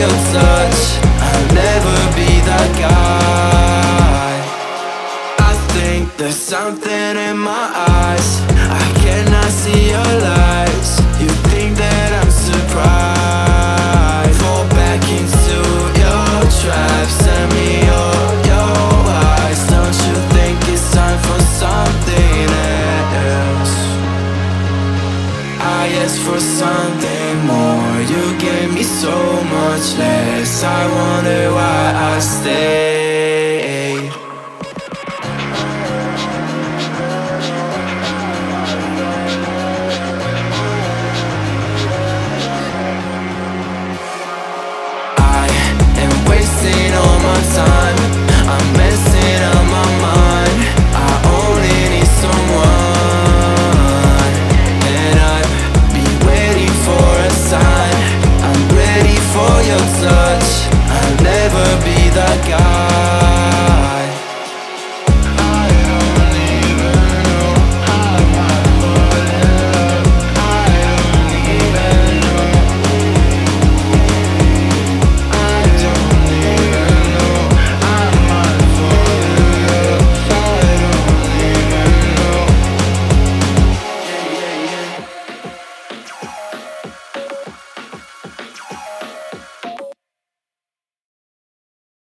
your touch I'll never be that guy. I think there's something in my eyes. I cannot see your lies. You think that I'm surprised. Fall back into your trap Send me all your lies. Don't you think it's time for something else? I ask for something more speechless. I wonder why I stay. I am wasting all my time.